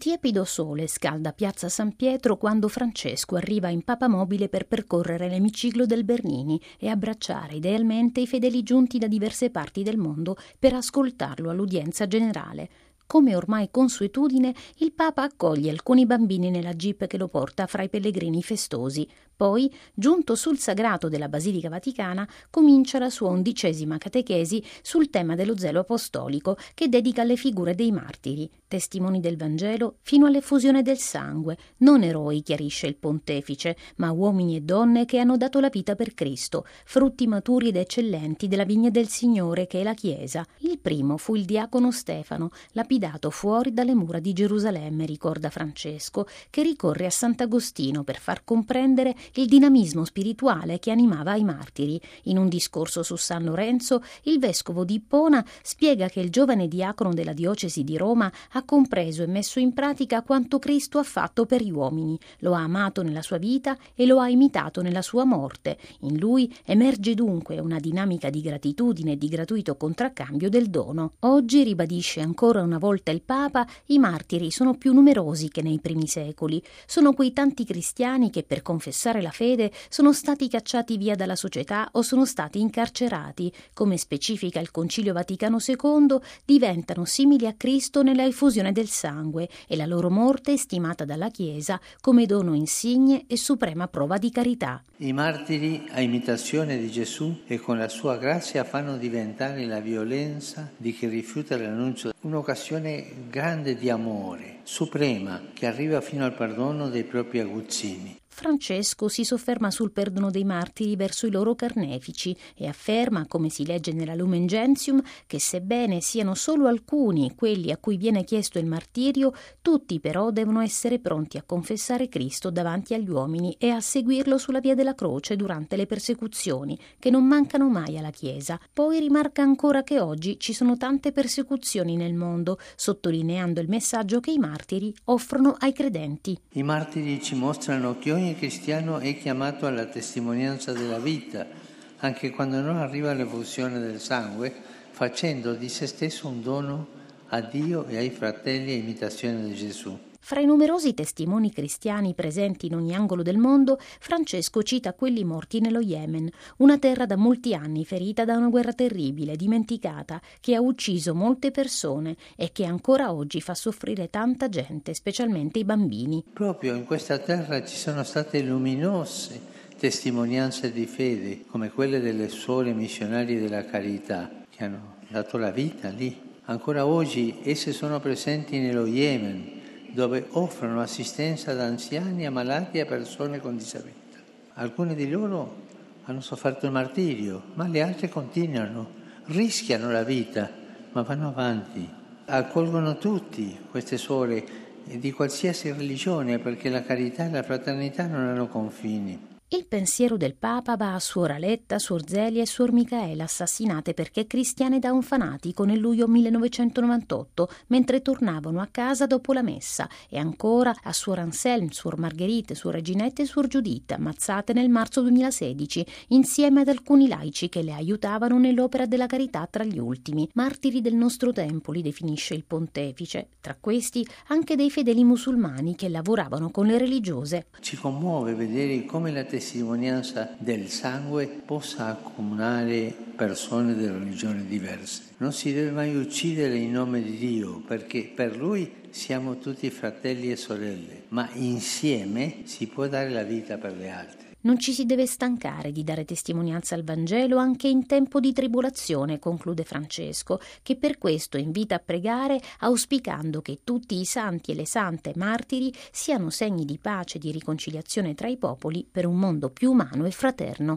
tiepido sole scalda piazza San Pietro quando Francesco arriva in papamobile per percorrere l'emiciclo del Bernini e abbracciare idealmente i fedeli giunti da diverse parti del mondo per ascoltarlo all'udienza generale. Come ormai consuetudine, il Papa accoglie alcuni bambini nella jeep che lo porta fra i pellegrini festosi. Poi, giunto sul sagrato della Basilica Vaticana, comincia la sua undicesima catechesi sul tema dello zelo apostolico che dedica alle figure dei martiri, testimoni del Vangelo fino all'effusione del sangue, non eroi, chiarisce il pontefice, ma uomini e donne che hanno dato la vita per Cristo, frutti maturi ed eccellenti della vigna del Signore che è la Chiesa. Il primo fu il diacono Stefano, lapidato fuori dalle mura di Gerusalemme, ricorda Francesco, che ricorre a Sant'Agostino per far comprendere il dinamismo spirituale che animava i martiri. In un discorso su San Lorenzo, il vescovo di Ippona spiega che il giovane diacono della diocesi di Roma ha compreso e messo in pratica quanto Cristo ha fatto per gli uomini, lo ha amato nella sua vita e lo ha imitato nella sua morte. In lui emerge dunque una dinamica di gratitudine e di gratuito contraccambio del dono. Oggi ribadisce ancora una volta il Papa, i martiri sono più numerosi che nei primi secoli. Sono quei tanti cristiani che per confessare la fede sono stati cacciati via dalla società o sono stati incarcerati. Come specifica il Concilio Vaticano II, diventano simili a Cristo nella effusione del sangue e la loro morte è stimata dalla Chiesa come dono insigne e suprema prova di carità. I martiri, a imitazione di Gesù e con la sua grazia, fanno diventare la violenza di chi rifiuta l'annuncio un'occasione grande di amore, suprema, che arriva fino al perdono dei propri aguzzini. Francesco si sofferma sul perdono dei martiri verso i loro carnefici e afferma, come si legge nella Lumen Gentium, che sebbene siano solo alcuni quelli a cui viene chiesto il martirio, tutti però devono essere pronti a confessare Cristo davanti agli uomini e a seguirlo sulla via della croce durante le persecuzioni, che non mancano mai alla Chiesa. Poi rimarca ancora che oggi ci sono tante persecuzioni nel mondo, sottolineando il messaggio che i martiri offrono ai credenti. I martiri ci mostrano che ogni cristiano è chiamato alla testimonianza della vita, anche quando non arriva l'evoluzione del sangue, facendo di se stesso un dono a Dio e ai fratelli a imitazione di Gesù. Fra i numerosi testimoni cristiani presenti in ogni angolo del mondo, Francesco cita quelli morti nello Yemen, una terra da molti anni ferita da una guerra terribile, dimenticata, che ha ucciso molte persone e che ancora oggi fa soffrire tanta gente, specialmente i bambini. Proprio in questa terra ci sono state luminose testimonianze di fede, come quelle delle suore missionarie della carità, che hanno dato la vita lì. Ancora oggi esse sono presenti nello Yemen, dove offrono assistenza ad anziani, a malati e a persone con disabilità. Alcune di loro hanno sofferto il martirio, ma le altre continuano, rischiano la vita, ma vanno avanti. Accolgono tutti queste suore di qualsiasi religione perché la carità e la fraternità non hanno confini. Il pensiero del Papa va a Suor Aletta, Suor Zelia e Suor Micaela, assassinate perché cristiane da un fanatico nel luglio 1998, mentre tornavano a casa dopo la messa, e ancora a Suor Anselm, Suor Margherite, Suor Reginette e Suor Giuditta, ammazzate nel marzo 2016, insieme ad alcuni laici che le aiutavano nell'opera della carità tra gli ultimi. Martiri del nostro tempo li definisce il pontefice, tra questi anche dei fedeli musulmani che lavoravano con le religiose. Ci commuove vedere come la testimonianza del sangue possa accomunare persone di religioni diverse. Non si deve mai uccidere in nome di Dio, perché per Lui siamo tutti fratelli e sorelle, ma insieme si può dare la vita per le altre. Non ci si deve stancare di dare testimonianza al Vangelo anche in tempo di tribolazione, conclude Francesco, che per questo invita a pregare auspicando che tutti i santi e le sante martiri siano segni di pace e di riconciliazione tra i popoli per un mondo più umano e fraterno.